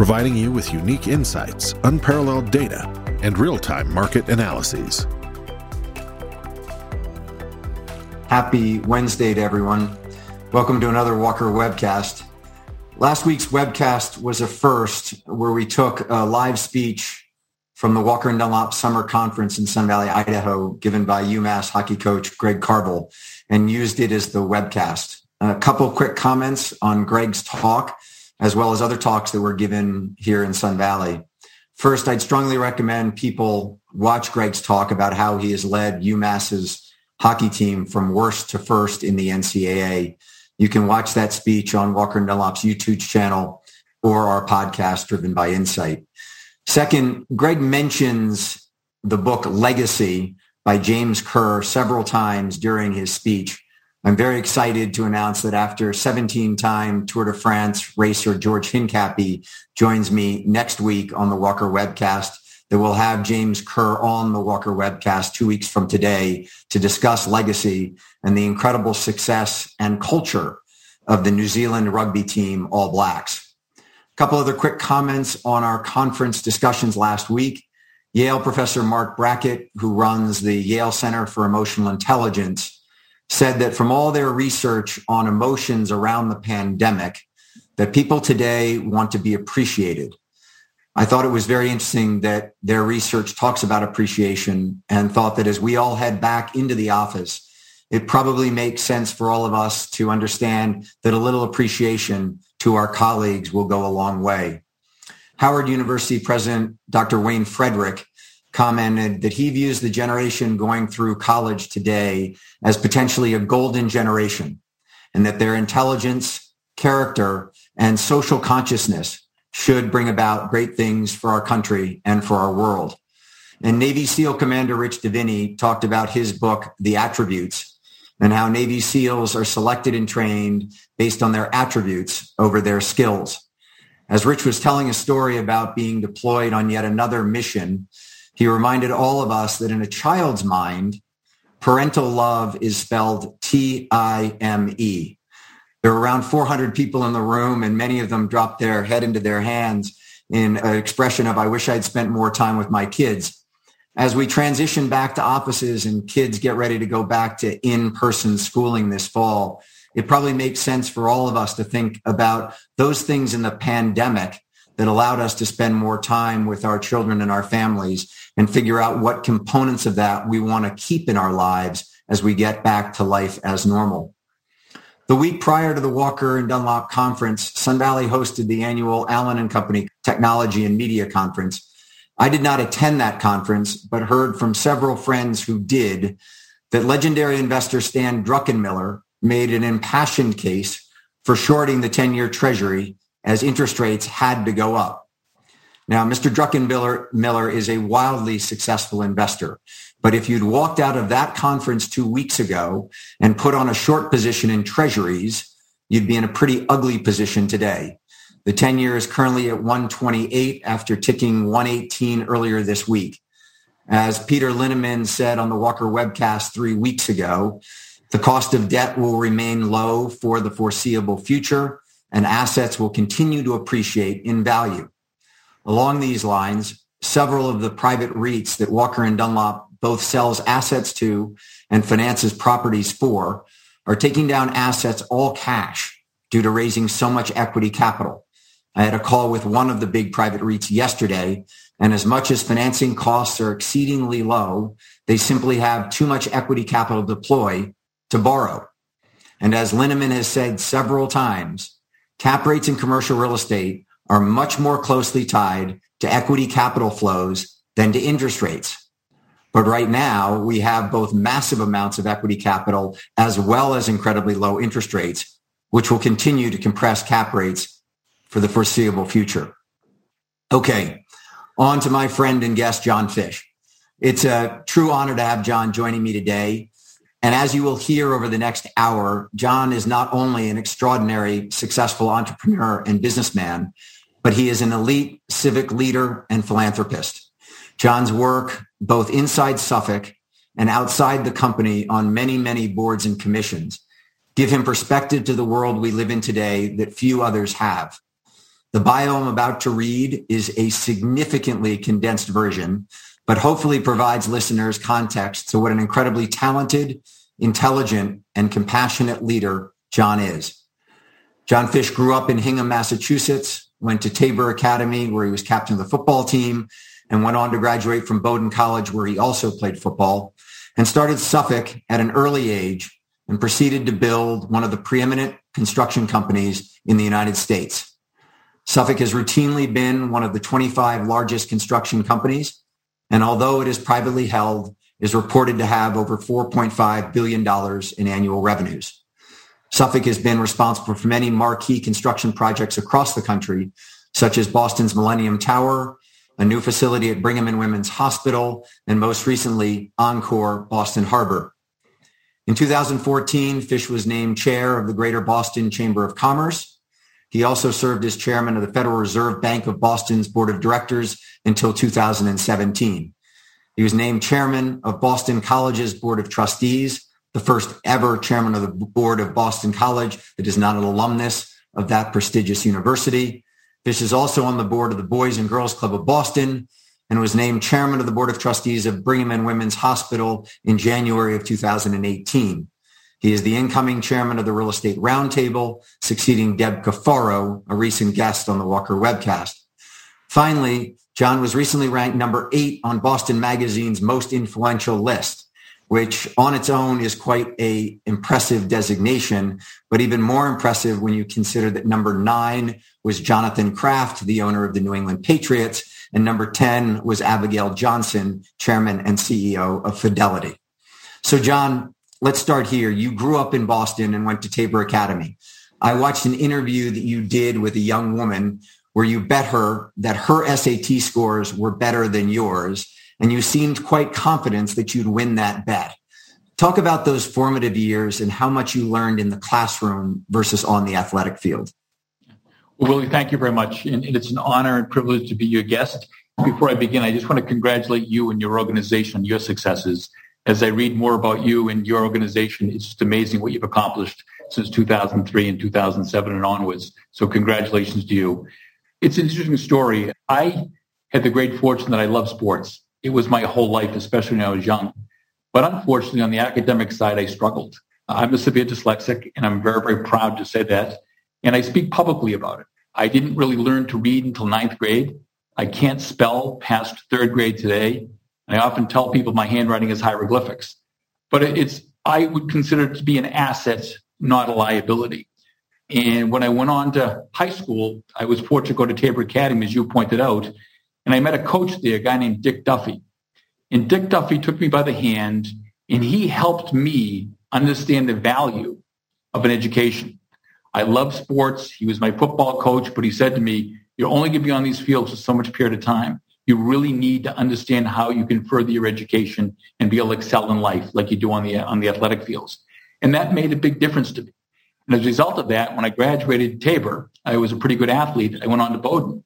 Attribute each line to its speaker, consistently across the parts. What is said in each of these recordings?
Speaker 1: providing you with unique insights, unparalleled data, and real time market analyses.
Speaker 2: Happy Wednesday to everyone. Welcome to another Walker webcast. Last week's webcast was a first where we took a live speech from the Walker and Dunlop Summer Conference in Sun Valley, Idaho, given by UMass hockey coach Greg Carvel, and used it as the webcast. A couple quick comments on Greg's talk as well as other talks that were given here in Sun Valley. First, I'd strongly recommend people watch Greg's talk about how he has led UMass's hockey team from worst to first in the NCAA. You can watch that speech on Walker and Dunlop's YouTube channel or our podcast driven by insight. Second, Greg mentions the book Legacy by James Kerr several times during his speech. I'm very excited to announce that after 17-time Tour de France racer George Hincapie joins me next week on the Walker webcast, that we'll have James Kerr on the Walker webcast two weeks from today to discuss legacy and the incredible success and culture of the New Zealand rugby team All Blacks. A couple other quick comments on our conference discussions last week. Yale professor Mark Brackett, who runs the Yale Center for Emotional Intelligence, said that from all their research on emotions around the pandemic, that people today want to be appreciated. I thought it was very interesting that their research talks about appreciation and thought that as we all head back into the office, it probably makes sense for all of us to understand that a little appreciation to our colleagues will go a long way. Howard University President Dr. Wayne Frederick commented that he views the generation going through college today as potentially a golden generation and that their intelligence, character, and social consciousness should bring about great things for our country and for our world. And Navy SEAL Commander Rich Diviney talked about his book, The Attributes, and how Navy SEALs are selected and trained based on their attributes over their skills. As Rich was telling a story about being deployed on yet another mission, he reminded all of us that in a child's mind, parental love is spelled T-I-M-E. There were around 400 people in the room and many of them dropped their head into their hands in an expression of, I wish I'd spent more time with my kids. As we transition back to offices and kids get ready to go back to in-person schooling this fall, it probably makes sense for all of us to think about those things in the pandemic that allowed us to spend more time with our children and our families and figure out what components of that we want to keep in our lives as we get back to life as normal. The week prior to the Walker and Dunlop conference, Sun Valley hosted the annual Allen and Company Technology and Media Conference. I did not attend that conference, but heard from several friends who did that legendary investor Stan Druckenmiller made an impassioned case for shorting the 10-year treasury as interest rates had to go up. Now, Mr. Druckenmiller Miller is a wildly successful investor. But if you'd walked out of that conference two weeks ago and put on a short position in treasuries, you'd be in a pretty ugly position today. The 10 year is currently at 128 after ticking 118 earlier this week. As Peter Linneman said on the Walker webcast three weeks ago, the cost of debt will remain low for the foreseeable future and assets will continue to appreciate in value. Along these lines, several of the private REITs that Walker and Dunlop both sells assets to and finances properties for are taking down assets all cash due to raising so much equity capital. I had a call with one of the big private REITs yesterday, and as much as financing costs are exceedingly low, they simply have too much equity capital deploy to borrow. And as Linneman has said several times, cap rates in commercial real estate are much more closely tied to equity capital flows than to interest rates. But right now, we have both massive amounts of equity capital as well as incredibly low interest rates, which will continue to compress cap rates for the foreseeable future. Okay, on to my friend and guest, John Fish. It's a true honor to have John joining me today. And as you will hear over the next hour, John is not only an extraordinary, successful entrepreneur and businessman, but he is an elite civic leader and philanthropist. John's work, both inside Suffolk and outside the company on many, many boards and commissions, give him perspective to the world we live in today that few others have. The bio I'm about to read is a significantly condensed version, but hopefully provides listeners context to what an incredibly talented, intelligent, and compassionate leader John is. John Fish grew up in Hingham, Massachusetts, went to Tabor Academy where he was captain of the football team and went on to graduate from Bowdoin College where he also played football and started Suffolk at an early age and proceeded to build one of the preeminent construction companies in the United States. Suffolk has routinely been one of the 25 largest construction companies, and although it is privately held, is reported to have over $4.5 billion in annual revenues. Suffolk has been responsible for many marquee construction projects across the country, such as Boston's Millennium Tower, a new facility at Brigham and Women's Hospital, and most recently, Encore Boston Harbor. In 2014, Fish was named chair of the Greater Boston Chamber of Commerce he also served as chairman of the Federal Reserve Bank of Boston's board of directors until 2017. He was named chairman of Boston College's board of trustees, the first ever chairman of the board of Boston College that is not an alumnus of that prestigious university. Fish is also on the board of the Boys and Girls Club of Boston and was named chairman of the board of trustees of Brigham and Women's Hospital in January of 2018. He is the incoming chairman of the Real Estate Roundtable, succeeding Deb Cafaro, a recent guest on the Walker webcast. Finally, John was recently ranked number eight on Boston Magazine's most influential list, which on its own is quite a impressive designation, but even more impressive when you consider that number nine was Jonathan Kraft, the owner of the New England Patriots, and number 10 was Abigail Johnson, chairman and CEO of Fidelity. So John, let's start here. You grew up in Boston and went to Tabor Academy. I watched an interview that you did with a young woman where you bet her that her SAT scores were better than yours. And you seemed quite confident that you'd win that bet. Talk about those formative years and how much you learned in the classroom versus on the athletic field.
Speaker 3: Well, Willy, thank you very much. And it's an honor and privilege to be your guest. Before I begin, I just want to congratulate you and your organization on your successes as I read more about you and your organization, it's just amazing what you've accomplished since 2003 and 2007 and onwards. So congratulations to you. It's an interesting story. I had the great fortune that I love sports. It was my whole life, especially when I was young. But unfortunately, on the academic side, I struggled. I'm a severe dyslexic, and I'm very, very proud to say that. And I speak publicly about it. I didn't really learn to read until ninth grade. I can't spell past third grade today. I often tell people my handwriting is hieroglyphics, but it's, I would consider it to be an asset, not a liability. And when I went on to high school, I was fortunate to go to Tabor Academy, as you pointed out, and I met a coach there, a guy named Dick Duffy. And Dick Duffy took me by the hand and he helped me understand the value of an education. I love sports. He was my football coach, but he said to me, you're only going to be on these fields for so much period of time you really need to understand how you can further your education and be able to excel in life like you do on the on the athletic fields. And that made a big difference to me. And as a result of that, when I graduated Tabor, I was a pretty good athlete. I went on to Bowdoin.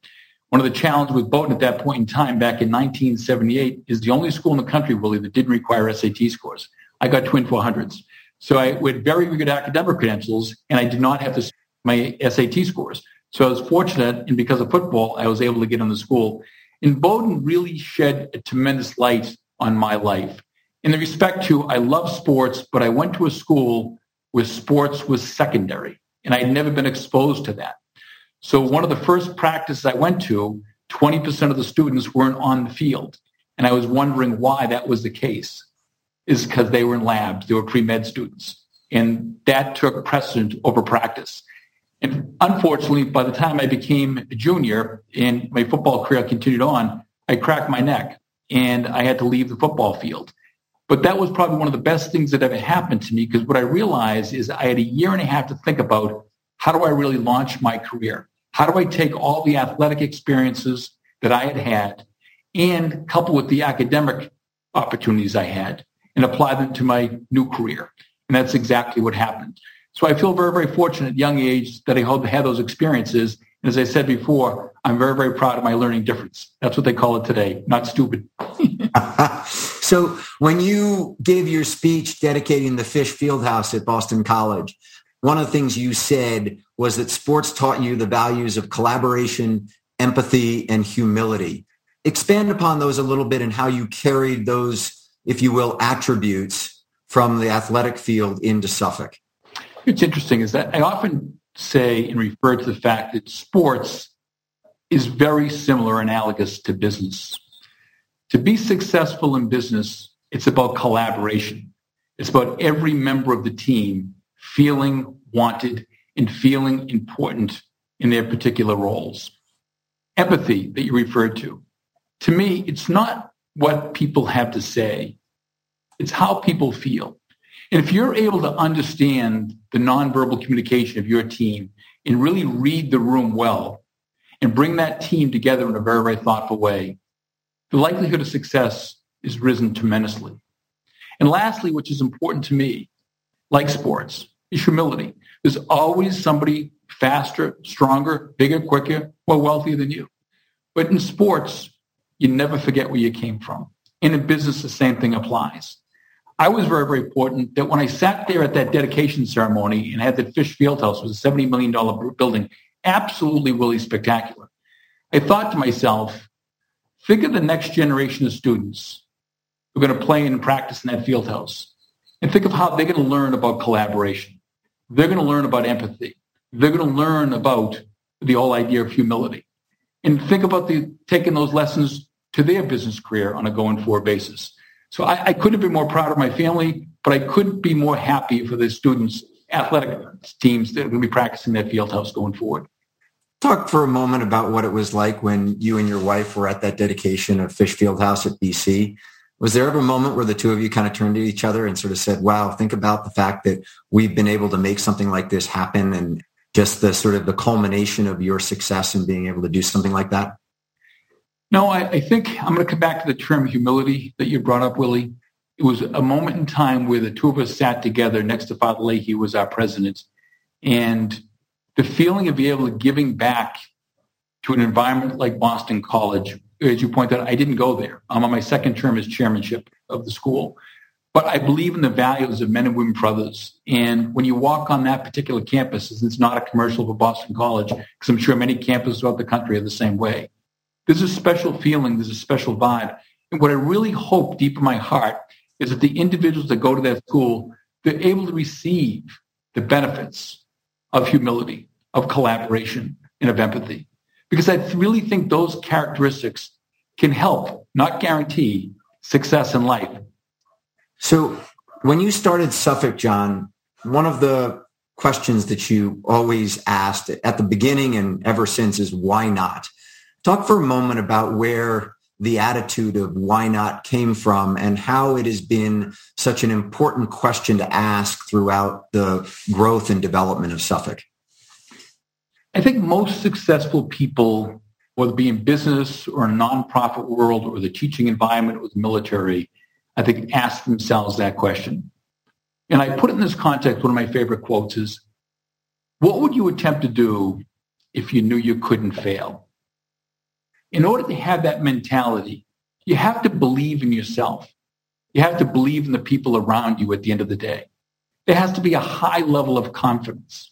Speaker 3: One of the challenges with Bowdoin at that point in time, back in 1978, is the only school in the country really that didn't require SAT scores. I got twin 400s. So I had very, good academic credentials, and I did not have to my SAT scores. So I was fortunate, and because of football, I was able to get in the school. And Bowdoin really shed a tremendous light on my life. In the respect to, I love sports, but I went to a school where sports was secondary, and I had never been exposed to that. So one of the first practices I went to, 20% of the students weren't on the field. And I was wondering why that was the case. Is because they were in labs, they were pre-med students. And that took precedent over practice. And unfortunately, by the time I became a junior and my football career continued on, I cracked my neck and I had to leave the football field. But that was probably one of the best things that ever happened to me because what I realized is I had a year and a half to think about how do I really launch my career? How do I take all the athletic experiences that I had had and couple with the academic opportunities I had and apply them to my new career. And that's exactly what happened. So I feel very, very fortunate at young age that I had those experiences. And as I said before, I'm very, very proud of my learning difference. That's what they call it today, not stupid.
Speaker 2: so when you gave your speech dedicating the Fish Fieldhouse at Boston College, one of the things you said was that sports taught you the values of collaboration, empathy, and humility. Expand upon those a little bit and how you carried those, if you will, attributes from the athletic field into Suffolk.
Speaker 3: What's interesting is that I often say and refer to the fact that sports is very similar, analogous to business. To be successful in business, it's about collaboration. It's about every member of the team feeling wanted and feeling important in their particular roles. Empathy that you referred to. To me, it's not what people have to say. It's how people feel. And if you're able to understand the nonverbal communication of your team and really read the room well and bring that team together in a very, very thoughtful way, the likelihood of success is risen tremendously. And lastly, which is important to me, like sports, is humility. There's always somebody faster, stronger, bigger, quicker, more wealthy than you. But in sports, you never forget where you came from. And in business, the same thing applies. I was very, very important that when I sat there at that dedication ceremony and had that Fish Field House, was a $70 million building, absolutely really spectacular. I thought to myself, Think of the next generation of students who are going to play and practice in that field house. And think of how they're going to learn about collaboration. They're going to learn about empathy. They're going to learn about the whole idea of humility. And think about the, taking those lessons to their business career on a going forward basis. So I, I couldn't be more proud of my family, but I couldn't be more happy for the students, athletic teams that are going to be practicing that field house going forward.
Speaker 2: Talk for a moment about what it was like when you and your wife were at that dedication of Fish Field House at BC. Was there ever a moment where the two of you kind of turned to each other and sort of said, wow, think about the fact that we've been able to make something like this happen and just the sort of the culmination of your success in being able to do something like that?
Speaker 3: No, I, I think I'm going to come back to the term humility that you brought up, Willy. It was a moment in time where the two of us sat together next to Father Leahy, who was our president, and the feeling of being able to giving back to an environment like Boston College, as you point out, I didn't go there. I'm on my second term as chairmanship of the school. But I believe in the values of men and women brothers. And when you walk on that particular campus, it's not a commercial for Boston College, because I'm sure many campuses throughout the country are the same way. There's a special feeling, there's a special vibe. And what I really hope deep in my heart is that the individuals that go to that school, they're able to receive the benefits of humility, of collaboration, and of empathy. Because I really think those characteristics can help, not guarantee, success in life.
Speaker 2: So when you started Suffolk, John, one of the questions that you always asked at the beginning and ever since is why not? Talk for a moment about where the attitude of why not came from and how it has been such an important question to ask throughout the growth and development of Suffolk?
Speaker 3: I think most successful people, whether it be in business or a nonprofit world or the teaching environment or the military, I think ask themselves that question. And I put it in this context, one of my favorite quotes is, what would you attempt to do if you knew you couldn't fail? In order to have that mentality, you have to believe in yourself. You have to believe in the people around you at the end of the day. There has to be a high level of confidence.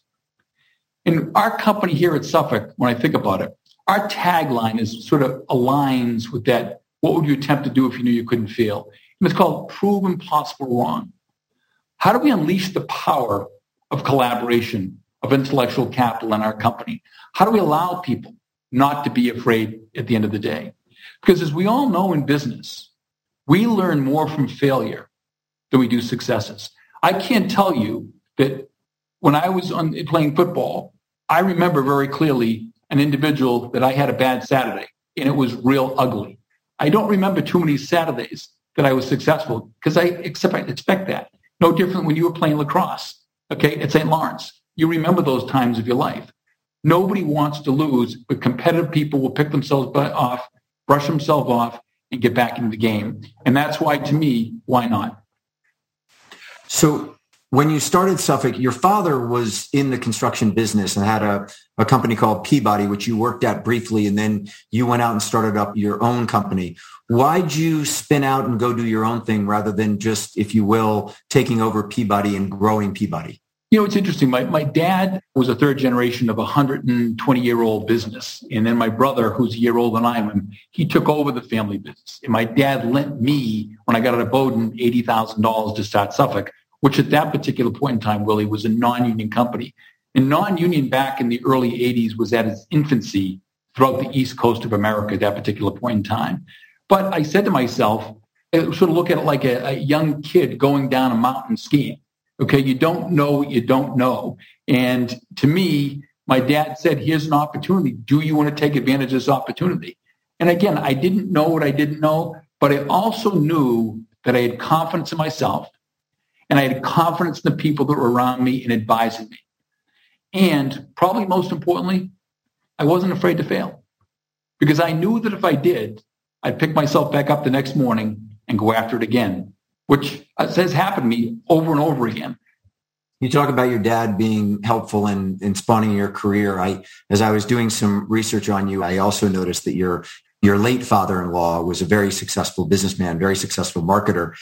Speaker 3: In our company here at Suffolk, when I think about it, our tagline is sort of aligns with that. What would you attempt to do if you knew you couldn't fail? And it's called prove impossible wrong. How do we unleash the power of collaboration, of intellectual capital in our company? How do we allow people not to be afraid at the end of the day. Because as we all know in business, we learn more from failure than we do successes. I can't tell you that when I was on, playing football, I remember very clearly an individual that I had a bad Saturday and it was real ugly. I don't remember too many Saturdays that I was successful because I expect, I expect that. No different when you were playing lacrosse, okay, at St. Lawrence. You remember those times of your life. Nobody wants to lose, but competitive people will pick themselves off, brush themselves off, and get back into the game. And that's why, to me, why not?
Speaker 2: So when you started Suffolk, your father was in the construction business and had a, a company called Peabody, which you worked at briefly, and then you went out and started up your own company. Why'd you spin out and go do your own thing rather than just, if you will, taking over Peabody and growing Peabody?
Speaker 3: You know, it's interesting. My, my dad was a third generation of a 120 year old business. And then my brother, who's a year older than I am, he took over the family business. And my dad lent me, when I got out of Bowdoin, $80,000 to start Suffolk which at that particular point in time, Willy, was a non-union company. And non-union back in the early 80s was at its infancy throughout the East Coast of America at that particular point in time. But I said to myself, sort of look at it like a, a young kid going down a mountain skiing. Okay, you don't know what you don't know. And to me, my dad said, here's an opportunity. Do you want to take advantage of this opportunity? And again, I didn't know what I didn't know, but I also knew that I had confidence in myself and I had confidence in the people that were around me and advising me. And probably most importantly, I wasn't afraid to fail because I knew that if I did, I'd pick myself back up the next morning and go after it again, which has happened to me over and over again.
Speaker 2: You talk about your dad being helpful in, in spawning your career. I, as I was doing some research on you, I also noticed that your your late father-in-law was a very successful businessman, very successful marketer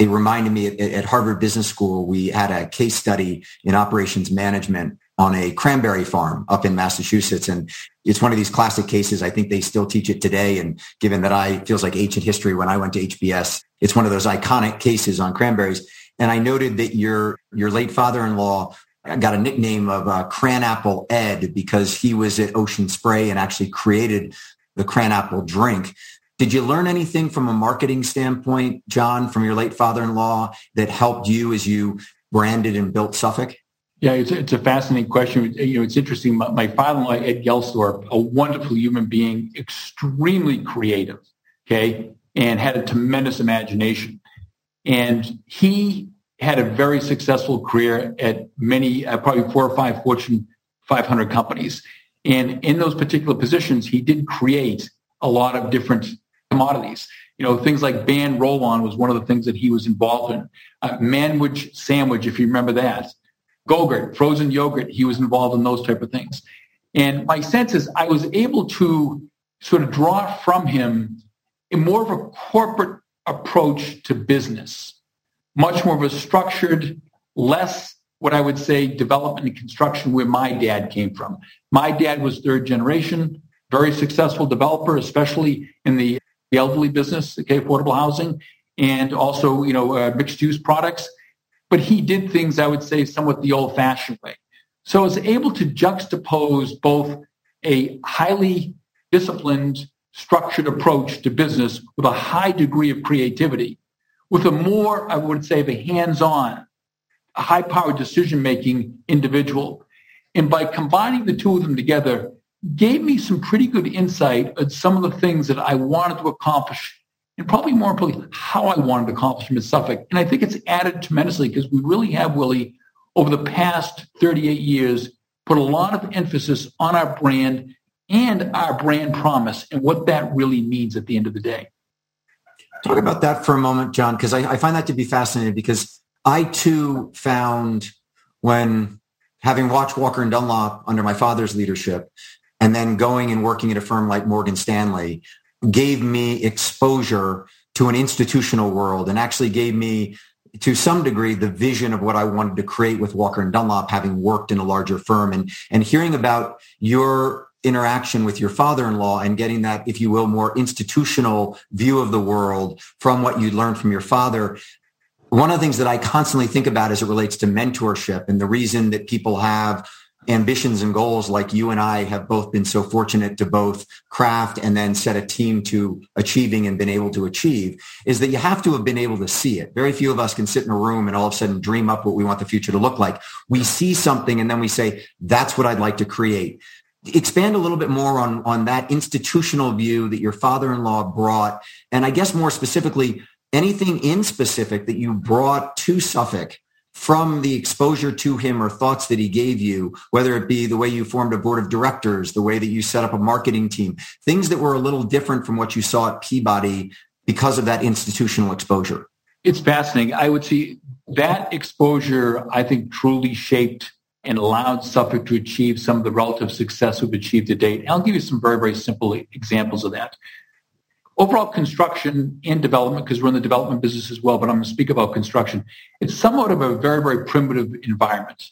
Speaker 2: it reminded me at, at, Harvard Business School, we had a case study in operations management on a cranberry farm up in Massachusetts. And it's one of these classic cases. I think they still teach it today. And given that I feels like ancient history when I went to HBS, it's one of those iconic cases on cranberries. And I noted that your, your late father-in-law got a nickname of uh, Cranapple Ed because he was at Ocean Spray and actually created the cranapple drink. Did you learn anything from a marketing standpoint, John, from your late father-in-law that helped you as you branded and built Suffolk?
Speaker 3: Yeah, it's, it's a fascinating question. You know, it's interesting. My, my father-in-law, Ed Gelsthorpe, a wonderful human being, extremely creative, okay, and had a tremendous imagination. And he had a very successful career at many, uh, probably four or five Fortune 500 companies. And in those particular positions, he did create a lot of different commodities. You know, things like Ban roll-on was one of the things that he was involved in. Uh, Manwich Sandwich, if you remember that. Go-Gurt, frozen yogurt, he was involved in those type of things. And my sense is I was able to sort of draw from him a more of a corporate approach to business, much more of a structured, less what I would say development and construction where my dad came from. My dad was third generation, very successful developer, especially in the the elderly business, okay, affordable housing, and also, you know, uh, mixed use products. But he did things, I would say, somewhat the old fashioned way. So I was able to juxtapose both a highly disciplined, structured approach to business with a high degree of creativity, with a more, I would say, of a hands-on, high-powered decision-making individual. And by combining the two of them together, gave me some pretty good insight at some of the things that I wanted to accomplish and probably more importantly, how I wanted to accomplish them Suffolk. And I think it's added tremendously because we really have, Willy, over the past 38 years, put a lot of emphasis on our brand and our brand promise and what that really means at the end of the day.
Speaker 2: Talk about that for a moment, John, because I, I find that to be fascinating because I too found when having watched Walker and Dunlop under my father's leadership and then going and working at a firm like Morgan Stanley gave me exposure to an institutional world and actually gave me to some degree the vision of what I wanted to create with Walker and Dunlop having worked in a larger firm and and hearing about your interaction with your father-in-law and getting that if you will more institutional view of the world from what you learned from your father. One of the things that I constantly think about as it relates to mentorship and the reason that people have ambitions and goals like you and I have both been so fortunate to both craft and then set a team to achieving and been able to achieve is that you have to have been able to see it. Very few of us can sit in a room and all of a sudden dream up what we want the future to look like. We see something and then we say, that's what I'd like to create. Expand a little bit more on, on that institutional view that your father-in-law brought. And I guess more specifically, anything in specific that you brought to Suffolk from the exposure to him or thoughts that he gave you, whether it be the way you formed a board of directors, the way that you set up a marketing team, things that were a little different from what you saw at Peabody because of that institutional exposure?
Speaker 3: It's fascinating. I would say that exposure, I think, truly shaped and allowed Suffolk to achieve some of the relative success we've achieved to date. I'll give you some very, very simple examples of that. Overall construction and development, because we're in the development business as well, but I'm going to speak about construction. It's somewhat of a very, very primitive environment.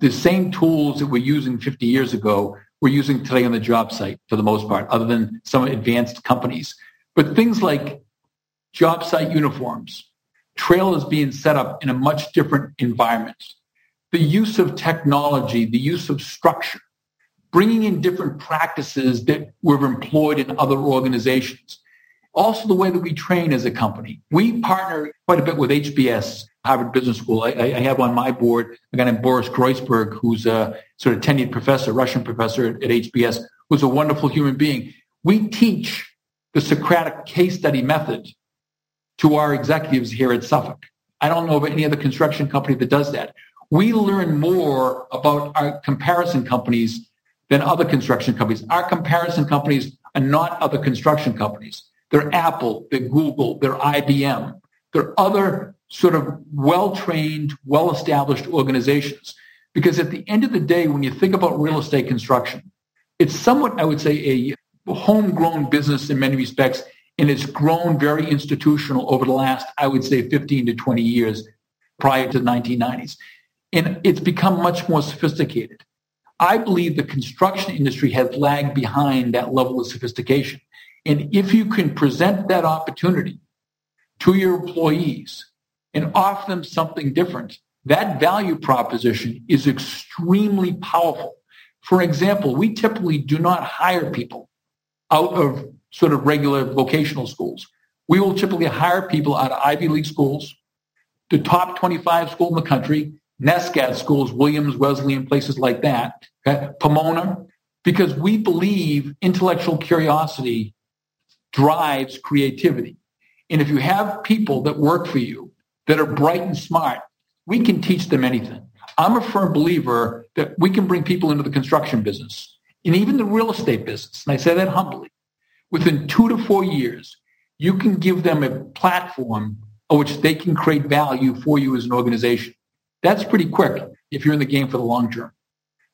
Speaker 3: The same tools that we're using 50 years ago, we're using today on the job site for the most part, other than some advanced companies. But things like job site uniforms, trailers being set up in a much different environment, the use of technology, the use of structure, bringing in different practices that were employed in other organizations. Also, the way that we train as a company. We partner quite a bit with HBS, Harvard Business School. I, I have on my board a guy named Boris Groysberg, who's a sort of tenured professor, Russian professor at, at HBS, who's a wonderful human being. We teach the Socratic case study method to our executives here at Suffolk. I don't know of any other construction company that does that. We learn more about our comparison companies than other construction companies. Our comparison companies are not other construction companies. They're Apple, they're Google, they're IBM. They're other sort of well-trained, well-established organizations. Because at the end of the day, when you think about real estate construction, it's somewhat, I would say, a homegrown business in many respects and it's grown very institutional over the last, I would say, 15 to 20 years prior to the 1990s. And it's become much more sophisticated. I believe the construction industry has lagged behind that level of sophistication. And if you can present that opportunity to your employees and offer them something different, that value proposition is extremely powerful. For example, we typically do not hire people out of sort of regular vocational schools. We will typically hire people out of Ivy League schools, the top 25 school in the country, NESCAC schools, Williams, Wesleyan, places like that, okay? Pomona, because we believe intellectual curiosity drives creativity. And if you have people that work for you that are bright and smart, we can teach them anything. I'm a firm believer that we can bring people into the construction business and even the real estate business. And I say that humbly within two to four years, you can give them a platform on which they can create value for you as an organization. That's pretty quick if you're in the game for the long term.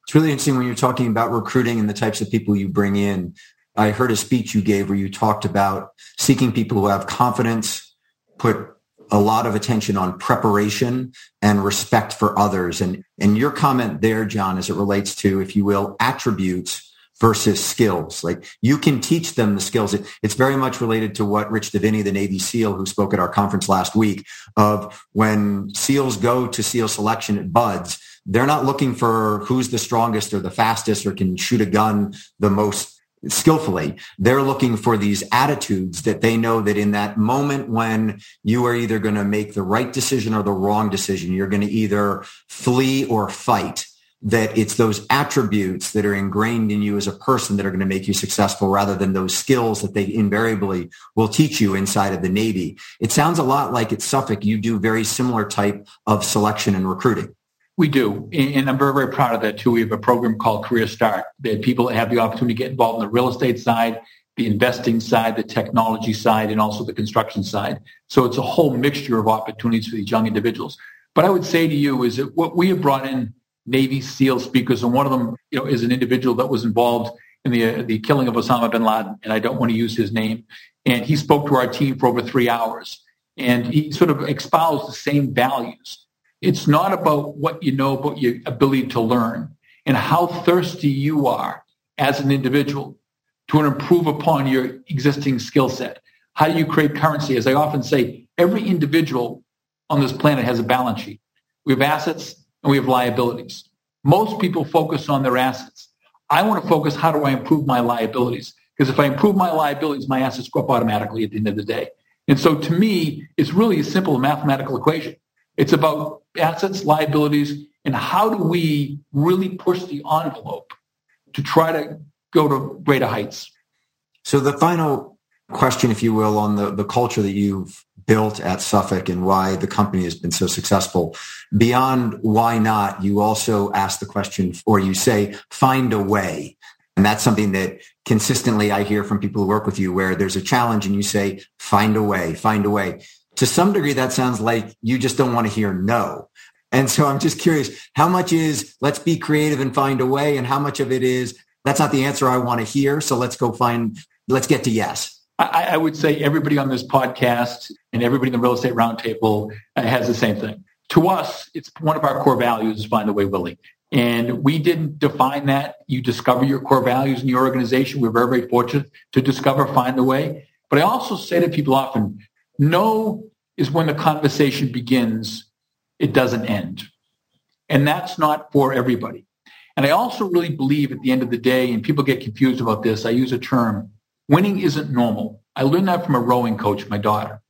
Speaker 2: It's really interesting when you're talking about recruiting and the types of people you bring in. I heard a speech you gave where you talked about seeking people who have confidence, put a lot of attention on preparation and respect for others. And, and your comment there, John, as it relates to, if you will, attributes versus skills. Like you can teach them the skills. It, it's very much related to what Rich Diviney, the Navy SEAL who spoke at our conference last week of when SEALs go to SEAL selection at BUD/S, they're not looking for who's the strongest or the fastest or can shoot a gun the most skillfully. They're looking for these attitudes that they know that in that moment when you are either going to make the right decision or the wrong decision, you're going to either flee or fight that it's those attributes that are ingrained in you as a person that are going to make you successful rather than those skills that they invariably will teach you inside of the Navy. It sounds a lot like at Suffolk, you do very similar type of selection and recruiting.
Speaker 3: We do. And I'm very, very proud of that too. We have a program called Career Start that people have the opportunity to get involved in the real estate side, the investing side, the technology side, and also the construction side. So it's a whole mixture of opportunities for these young individuals. But I would say to you is that what we have brought in Navy SEAL speakers, and one of them, you know, is an individual that was involved in the uh, the killing of Osama bin Laden, and I don't want to use his name. And he spoke to our team for over three hours, and he sort of espoused the same values. It's not about what you know, but your ability to learn and how thirsty you are as an individual to improve upon your existing skill set. How do you create currency? As I often say, every individual on this planet has a balance sheet. We have assets and we have liabilities. Most people focus on their assets. I want to focus how do I improve my liabilities? Because if I improve my liabilities, my assets go up automatically at the end of the day. And so to me, it's really a simple mathematical equation. It's about assets, liabilities, and how do we really push the envelope to try to go to greater heights.
Speaker 2: So the final question, if you will, on the, the culture that you've built at Suffolk and why the company has been so successful. Beyond why not, you also ask the question, or you say, find a way. And that's something that consistently I hear from people who work with you where there's a challenge and you say, find a way, find a way. To some degree, that sounds like you just don't want to hear no. And so I'm just curious, how much is let's be creative and find a way and how much of it is that's not the answer I want to hear. So let's go find, let's get to yes.
Speaker 3: I, I would say everybody on this podcast and everybody in the real estate roundtable uh, has the same thing. To us, it's one of our core values, find the way, Willy. And we didn't define that. You discover your core values in your organization. We're very, very fortunate to discover, find the way. But I also say to people often, no is when the conversation begins, it doesn't end. And that's not for everybody. And I also really believe at the end of the day, and people get confused about this, I use a term, winning isn't normal. I learned that from a rowing coach, my daughter.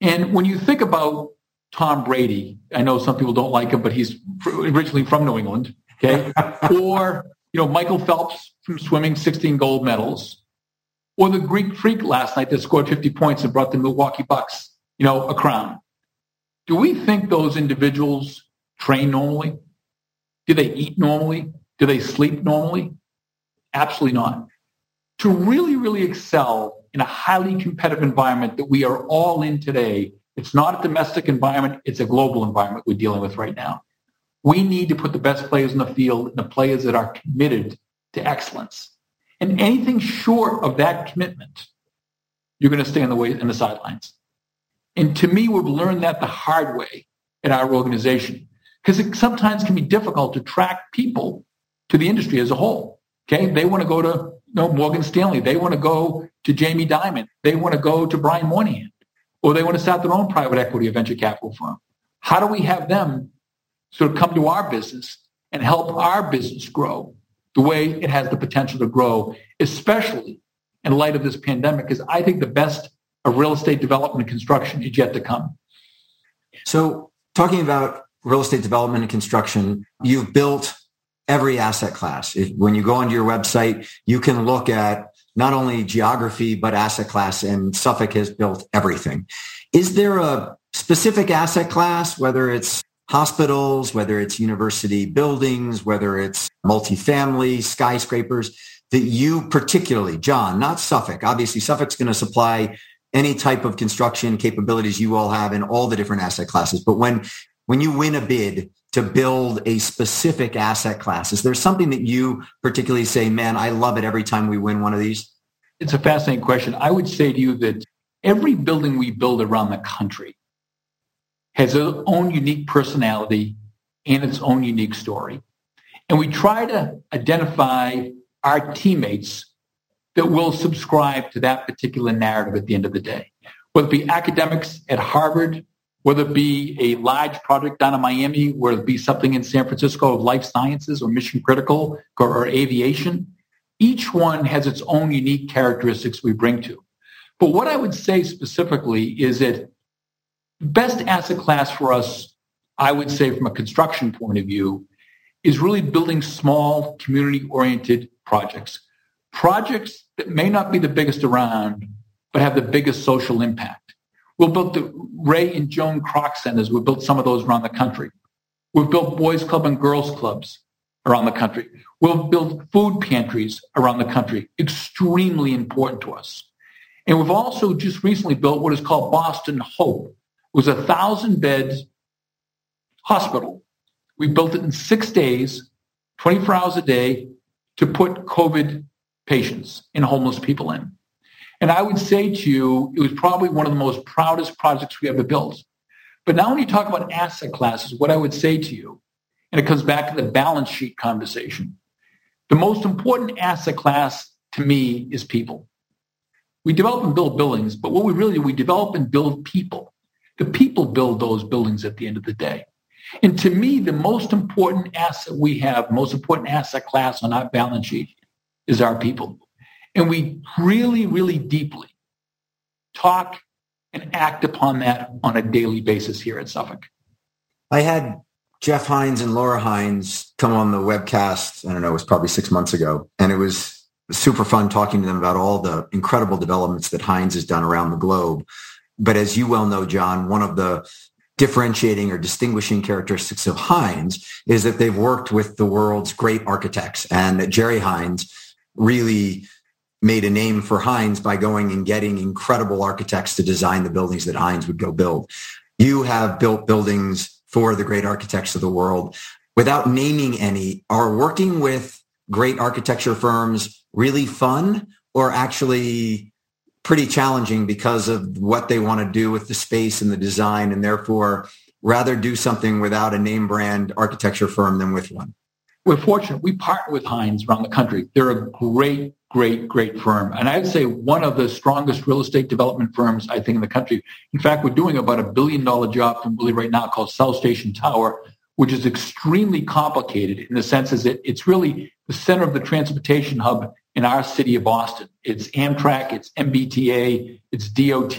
Speaker 3: And when you think about Tom Brady, I know some people don't like him, but he's originally from New England. Okay. or, you know, Michael Phelps from swimming, 16 gold medals. Or the Greek freak last night that scored 50 points and brought the Milwaukee Bucks, you know, a crown. Do we think those individuals train normally? Do they eat normally? Do they sleep normally? Absolutely not. To really, really excel in a highly competitive environment that we are all in today, it's not a domestic environment, it's a global environment we're dealing with right now. We need to put the best players in the field and the players that are committed to excellence. And anything short of that commitment, you're going to stay on the way in the sidelines. And to me, we've learned that the hard way in our organization because it sometimes can be difficult to track people to the industry as a whole. Okay. They want to go to you know, Morgan Stanley. They want to go to Jamie Dimon. They want to go to Brian Moynihan or they want to start their own private equity or venture capital firm. How do we have them sort of come to our business and help our business grow the way it has the potential to grow, especially in light of this pandemic, because I think the best of real estate development and construction is yet to come.
Speaker 2: So talking about real estate development and construction, you've built every asset class. When you go onto your website, you can look at not only geography, but asset class and Suffolk has built everything. Is there a specific asset class, whether it's hospitals, whether it's university buildings, whether it's multifamily, skyscrapers, that you particularly, John, not Suffolk. Obviously, Suffolk's going to supply any type of construction capabilities you all have in all the different asset classes. But when when you win a bid to build a specific asset class, is there something that you particularly say, man, I love it every time we win one of these?
Speaker 3: It's a fascinating question. I would say to you that every building we build around the country has its own unique personality and its own unique story. And we try to identify our teammates that will subscribe to that particular narrative at the end of the day. Whether it be academics at Harvard, whether it be a large project down in Miami, whether it be something in San Francisco of life sciences or mission critical or, or aviation, each one has its own unique characteristics we bring to. But what I would say specifically is that best asset class for us, I would say from a construction point of view, is really building small community-oriented projects. Projects that may not be the biggest around, but have the biggest social impact. We've built the Ray and Joan Kroc Centers. We've built some of those around the country. We've built boys club and girls clubs around the country. We've built food pantries around the country. Extremely important to us. And we've also just recently built what is called Boston Hope, was a thousand bed hospital. We built it in six days, 24 hours a day to put COVID patients and homeless people in. And I would say to you, it was probably one of the most proudest projects we ever built. But now when you talk about asset classes, what I would say to you, and it comes back to the balance sheet conversation, the most important asset class to me is people. We develop and build buildings, but what we really do, we develop and build people. The people build those buildings at the end of the day. And to me, the most important asset we have, most important asset class on our balance sheet is our people. And we really, really deeply talk and act upon that on a daily basis here at Suffolk.
Speaker 2: I had Jeff Hines and Laura Hines come on the webcast, I don't know, it was probably six months ago. And it was super fun talking to them about all the incredible developments that Hines has done around the globe but as you well know, John, one of the differentiating or distinguishing characteristics of Hines is that they've worked with the world's great architects and Jerry Hines really made a name for Hines by going and getting incredible architects to design the buildings that Hines would go build. You have built buildings for the great architects of the world. Without naming any, are working with great architecture firms really fun or actually pretty challenging because of what they want to do with the space and the design and therefore rather do something without a name brand architecture firm than with one?
Speaker 3: We're fortunate. We partner with Hines around the country. They're a great, great, great firm. And I'd say one of the strongest real estate development firms, I think, in the country. In fact, we're doing about a billion dollar job from really right now called South Station Tower, which is extremely complicated in the sense is that it's really the center of the transportation hub in our city of Boston. It's Amtrak, it's MBTA, it's DOT.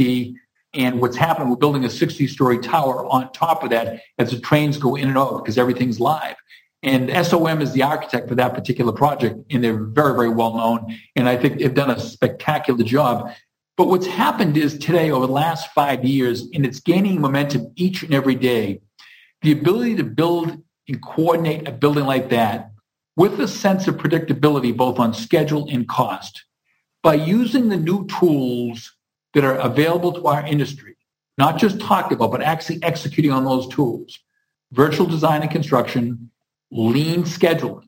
Speaker 3: And what's happening, we're building a 60 story tower on top of that as the trains go in and out because everything's live. And SOM is the architect for that particular project, and they're very, very well known. And I think they've done a spectacular job. But what's happened is today, over the last five years, and it's gaining momentum each and every day, the ability to build and coordinate a building like that with a sense of predictability, both on schedule and cost, by using the new tools that are available to our industry, not just talked about, but actually executing on those tools, virtual design and construction, lean scheduling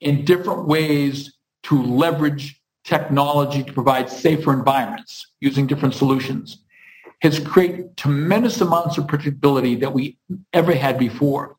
Speaker 3: in different ways to leverage technology to provide safer environments using different solutions has created tremendous amounts of predictability that we ever had before.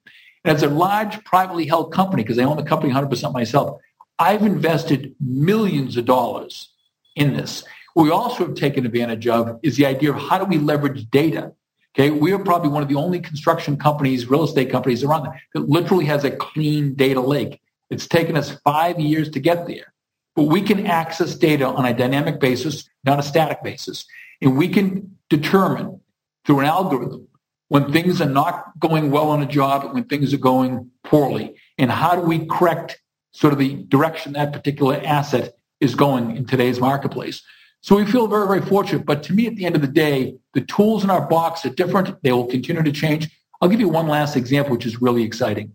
Speaker 3: As a large privately held company, because I own the company 100% myself, I've invested millions of dollars in this. What we also have taken advantage of is the idea of how do we leverage data Okay, we are probably one of the only construction companies, real estate companies around that literally has a clean data lake. It's taken us five years to get there, but we can access data on a dynamic basis, not a static basis, and we can determine through an algorithm when things are not going well on a job when things are going poorly, and how do we correct sort of the direction that particular asset is going in today's marketplace. So we feel very, very fortunate. But to me, at the end of the day, the tools in our box are different. They will continue to change. I'll give you one last example, which is really exciting,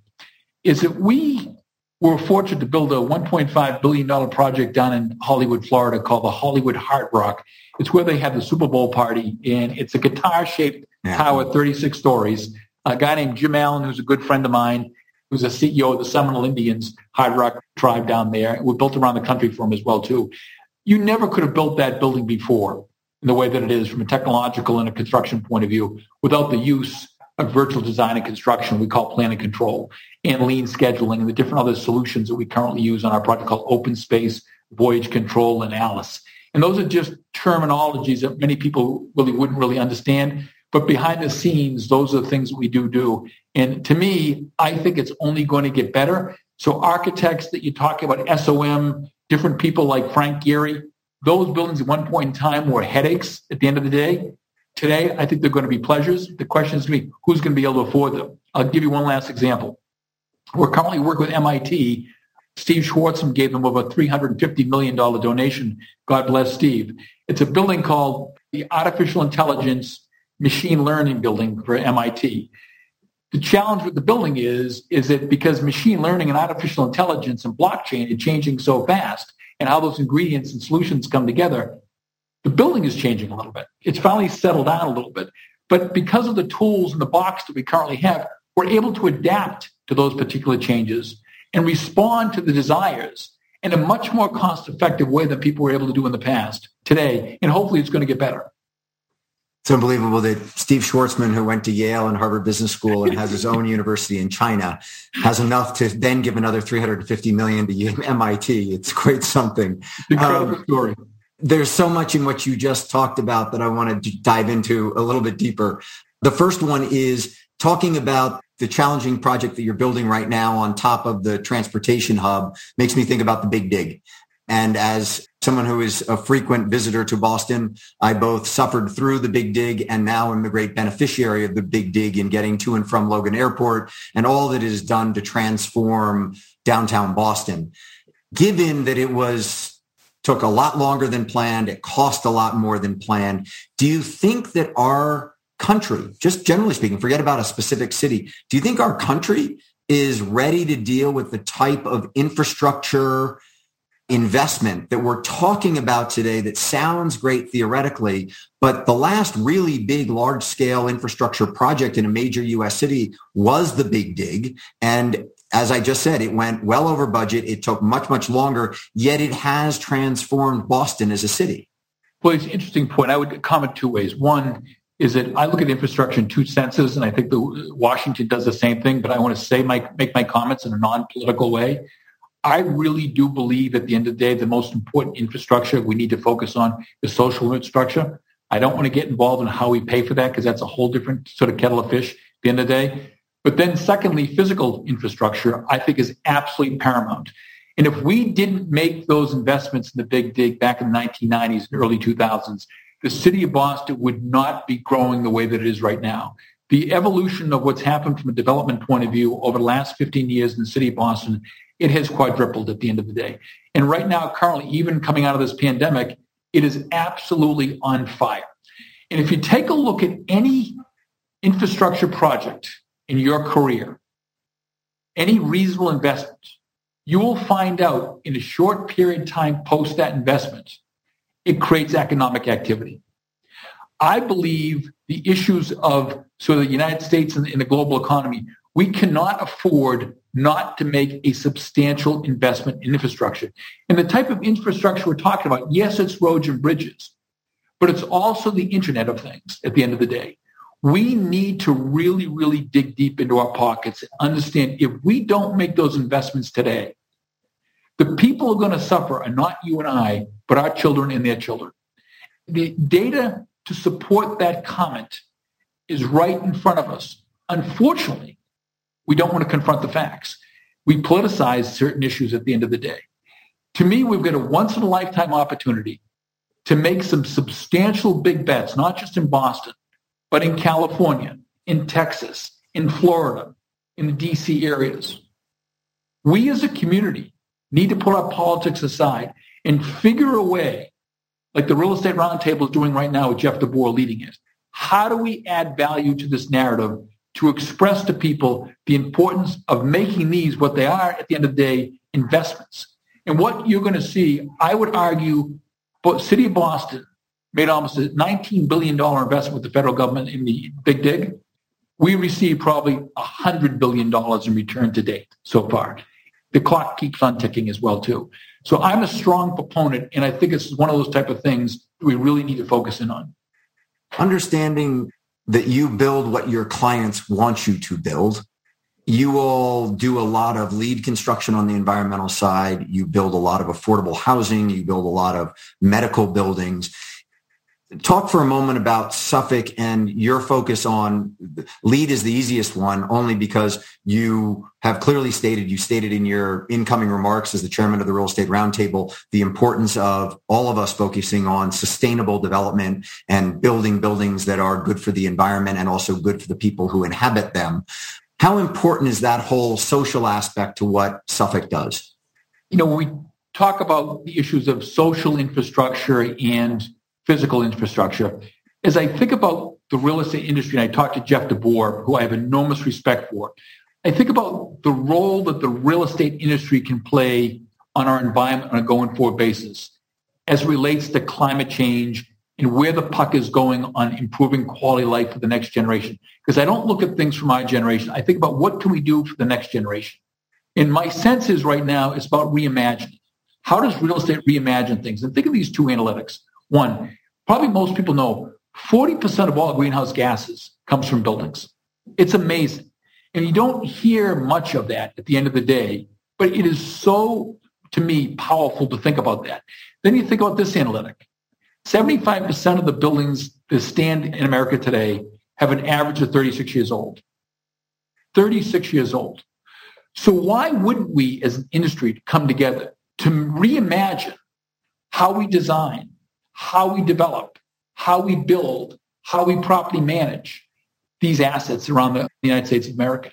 Speaker 3: is that we were fortunate to build a $1.5 billion project down in Hollywood, Florida called the Hollywood Hard Rock. It's where they have the Super Bowl party, and it's a guitar-shaped yeah. tower, 36 stories. A guy named Jim Allen, who's a good friend of mine, who's a CEO of the Seminole Indians Hard Rock tribe down there. We're built around the country for him as well, too. You never could have built that building before in the way that it is from a technological and a construction point of view without the use of virtual design and construction we call plan and control and lean scheduling and the different other solutions that we currently use on our project called open space voyage control and alice and those are just terminologies that many people really wouldn't really understand but behind the scenes those are the things that we do do and to me i think it's only going to get better so architects that you talk about som different people like Frank Gehry. Those buildings at one point in time were headaches at the end of the day. Today, I think they're going to be pleasures. The question is going to be who's going to be able to afford them. I'll give you one last example. We're currently working with MIT. Steve Schwarzman gave them over $350 million donation. God bless Steve. It's a building called the Artificial Intelligence Machine Learning Building for MIT. The challenge with the building is, is that because machine learning and artificial intelligence and blockchain are changing so fast and how those ingredients and solutions come together, the building is changing a little bit. It's finally settled down a little bit. But because of the tools in the box that we currently have, we're able to adapt to those particular changes and respond to the desires in a much more cost effective way than people were able to do in the past today. And hopefully it's going to get better
Speaker 2: it's unbelievable that Steve Schwarzman, who went to Yale and Harvard Business School and has his own university in China, has enough to then give another 350 million to MIT. It's quite something.
Speaker 3: Incredible um, story.
Speaker 2: There's so much in what you just talked about that I want to dive into a little bit deeper. The first one is talking about the challenging project that you're building right now on top of the transportation hub makes me think about the big dig. And as someone who is a frequent visitor to Boston, I both suffered through the big dig and now am the great beneficiary of the big dig in getting to and from Logan Airport and all that is done to transform downtown Boston. Given that it was took a lot longer than planned, it cost a lot more than planned. Do you think that our country, just generally speaking, forget about a specific city, do you think our country is ready to deal with the type of infrastructure investment that we're talking about today that sounds great theoretically, but the last really big large scale infrastructure project in a major US city was the Big Dig. And as I just said, it went well over budget. It took much, much longer, yet it has transformed Boston as a city.
Speaker 3: Well, it's an interesting point. I would comment two ways. One is that I look at infrastructure in two senses, and I think the Washington does the same thing, but I want to say my, make my comments in a non-political way. I really do believe at the end of the day, the most important infrastructure we need to focus on is social infrastructure. I don't want to get involved in how we pay for that because that's a whole different sort of kettle of fish at the end of the day. But then secondly, physical infrastructure, I think is absolutely paramount. And if we didn't make those investments in the big dig back in the 1990s and early 2000s, the city of Boston would not be growing the way that it is right now. The evolution of what's happened from a development point of view over the last 15 years in the city of Boston it has quadrupled at the end of the day. And right now, currently, even coming out of this pandemic, it is absolutely on fire. And if you take a look at any infrastructure project in your career, any reasonable investment, you will find out in a short period of time post that investment, it creates economic activity. I believe the issues of so the United States and the global economy, we cannot afford not to make a substantial investment in infrastructure. And the type of infrastructure we're talking about, yes, it's roads and bridges, but it's also the Internet of Things at the end of the day. We need to really, really dig deep into our pockets and understand if we don't make those investments today, the people who are going to suffer are not you and I, but our children and their children. The data to support that comment is right in front of us. Unfortunately, we don't want to confront the facts. We politicize certain issues at the end of the day. To me, we've got a once in a lifetime opportunity to make some substantial big bets, not just in Boston, but in California, in Texas, in Florida, in the DC areas. We as a community need to put our politics aside and figure a way, like the real estate roundtable is doing right now with Jeff DeBoer leading it. How do we add value to this narrative to express to people the importance of making these what they are at the end of the day investments. And what you're going to see, I would argue, but City of Boston made almost a $19 billion investment with the federal government in the Big Dig. We received probably $100 billion in return to date so far. The clock keeps on ticking as well, too. So I'm a strong proponent, and I think it's one of those type of things we really need to focus in on.
Speaker 2: Understanding that you build what your clients want you to build. You will do a lot of LEED construction on the environmental side. You build a lot of affordable housing. You build a lot of medical buildings talk for a moment about Suffolk and your focus on LEED is the easiest one only because you have clearly stated, you stated in your incoming remarks as the chairman of the real estate roundtable, the importance of all of us focusing on sustainable development and building buildings that are good for the environment and also good for the people who inhabit them. How important is that whole social aspect to what Suffolk does?
Speaker 3: You know, when we talk about the issues of social infrastructure and physical infrastructure. As I think about the real estate industry, and I talk to Jeff DeBoer, who I have enormous respect for, I think about the role that the real estate industry can play on our environment on a going forward basis as relates to climate change and where the puck is going on improving quality life for the next generation. Because I don't look at things from my generation. I think about what can we do for the next generation. And my sense is right now it's about reimagining. How does real estate reimagine things? And think of these two analytics. One, probably most people know 40% of all greenhouse gases comes from buildings. It's amazing. And you don't hear much of that at the end of the day, but it is so, to me, powerful to think about that. Then you think about this analytic. 75% of the buildings that stand in America today have an average of 36 years old. 36 years old. So why wouldn't we as an industry come together to reimagine how we design, how we develop, how we build, how we properly manage these assets around the United States of America.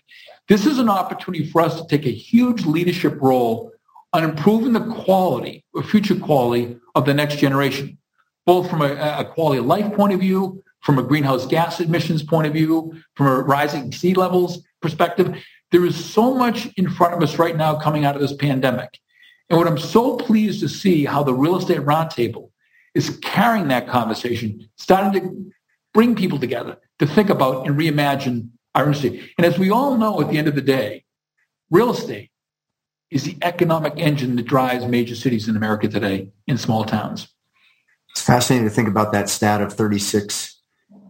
Speaker 3: This is an opportunity for us to take a huge leadership role on improving the quality or future quality of the next generation, both from a, a quality of life point of view, from a greenhouse gas emissions point of view, from a rising sea levels perspective. There is so much in front of us right now coming out of this pandemic. And what I'm so pleased to see how the real estate roundtable is carrying that conversation, starting to bring people together to think about and reimagine our industry. And as we all know, at the end of the day, real estate is the economic engine that drives major cities in America today in small towns.
Speaker 2: It's fascinating to think about that stat of 36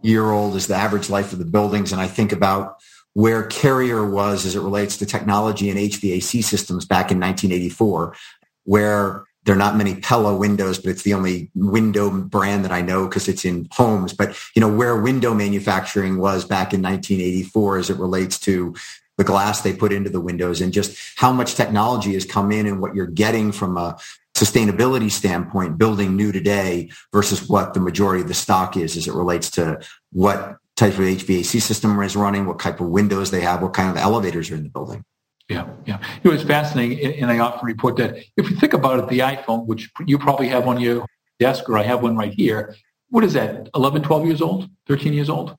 Speaker 2: year old is the average life of the buildings. And I think about where Carrier was as it relates to technology and HVAC systems back in 1984, where there are not many Pella windows, but it's the only window brand that I know because it's in homes. But you know where window manufacturing was back in 1984 as it relates to the glass they put into the windows and just how much technology has come in and what you're getting from a sustainability standpoint building new today versus what the majority of the stock is as it relates to what type of HVAC system is running, what type of windows they have, what kind of elevators are in the building.
Speaker 3: Yeah, yeah. You know, it's fascinating, and I often report that if you think about it, the iPhone, which you probably have on your desk, or I have one right here, what is that, 11, 12 years old, 13 years old?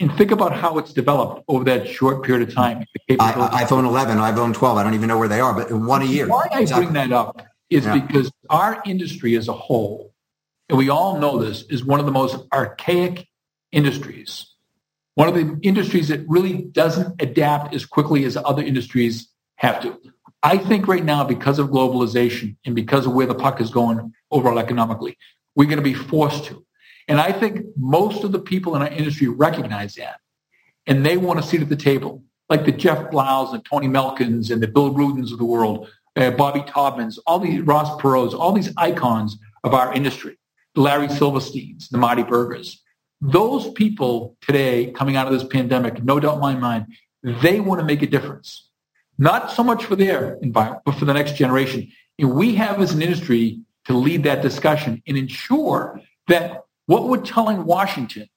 Speaker 3: And think about how it's developed over that short period of time.
Speaker 2: I, iPhone 11, iPhone 12, I don't even know where they are, but in one a year.
Speaker 3: Why I bring that up is yeah. because our industry as a whole, and we all know this, is one of the most archaic industries one of the industries that really doesn't adapt as quickly as other industries have to. I think right now, because of globalization and because of where the puck is going overall economically, we're going to be forced to. And I think most of the people in our industry recognize that. And they want a seat at the table, like the Jeff Blaus and Tony Malkins and the Bill Rudins of the world, uh, Bobby Taubmans, all these Ross Perot's, all these icons of our industry, the Larry Silversteins, the Marty Burgers. Those people today coming out of this pandemic, no doubt in my mind, they want to make a difference. Not so much for their environment, but for the next generation. And we have as an industry to lead that discussion and ensure that what we're telling Washington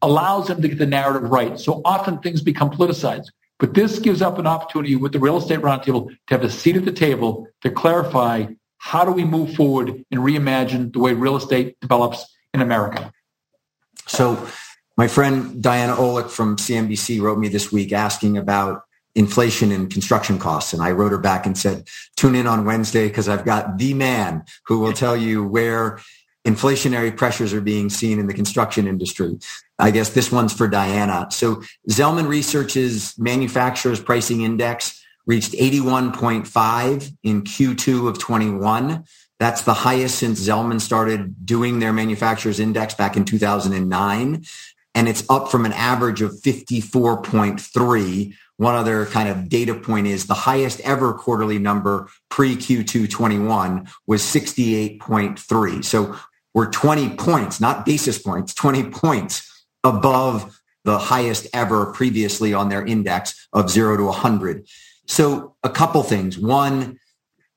Speaker 3: allows them to get the narrative right. So often things become politicized. But this gives up an opportunity with the real estate roundtable to have a seat at the table to clarify how do we move forward and reimagine the way real estate develops in America.
Speaker 2: So my friend Diana Olick from CNBC wrote me this week asking about inflation and construction costs. And I wrote her back and said, tune in on Wednesday because I've got the man who will tell you where inflationary pressures are being seen in the construction industry. I guess this one's for Diana. So Zelman Research's manufacturers pricing index reached 81.5 in Q2 of 21. That's the highest since Zelman started doing their manufacturers index back in 2009. And it's up from an average of 54.3. One other kind of data point is the highest ever quarterly number pre Q2 21 was 68.3. So we're 20 points, not basis points, 20 points above the highest ever previously on their index of zero to 100. So a couple things. One,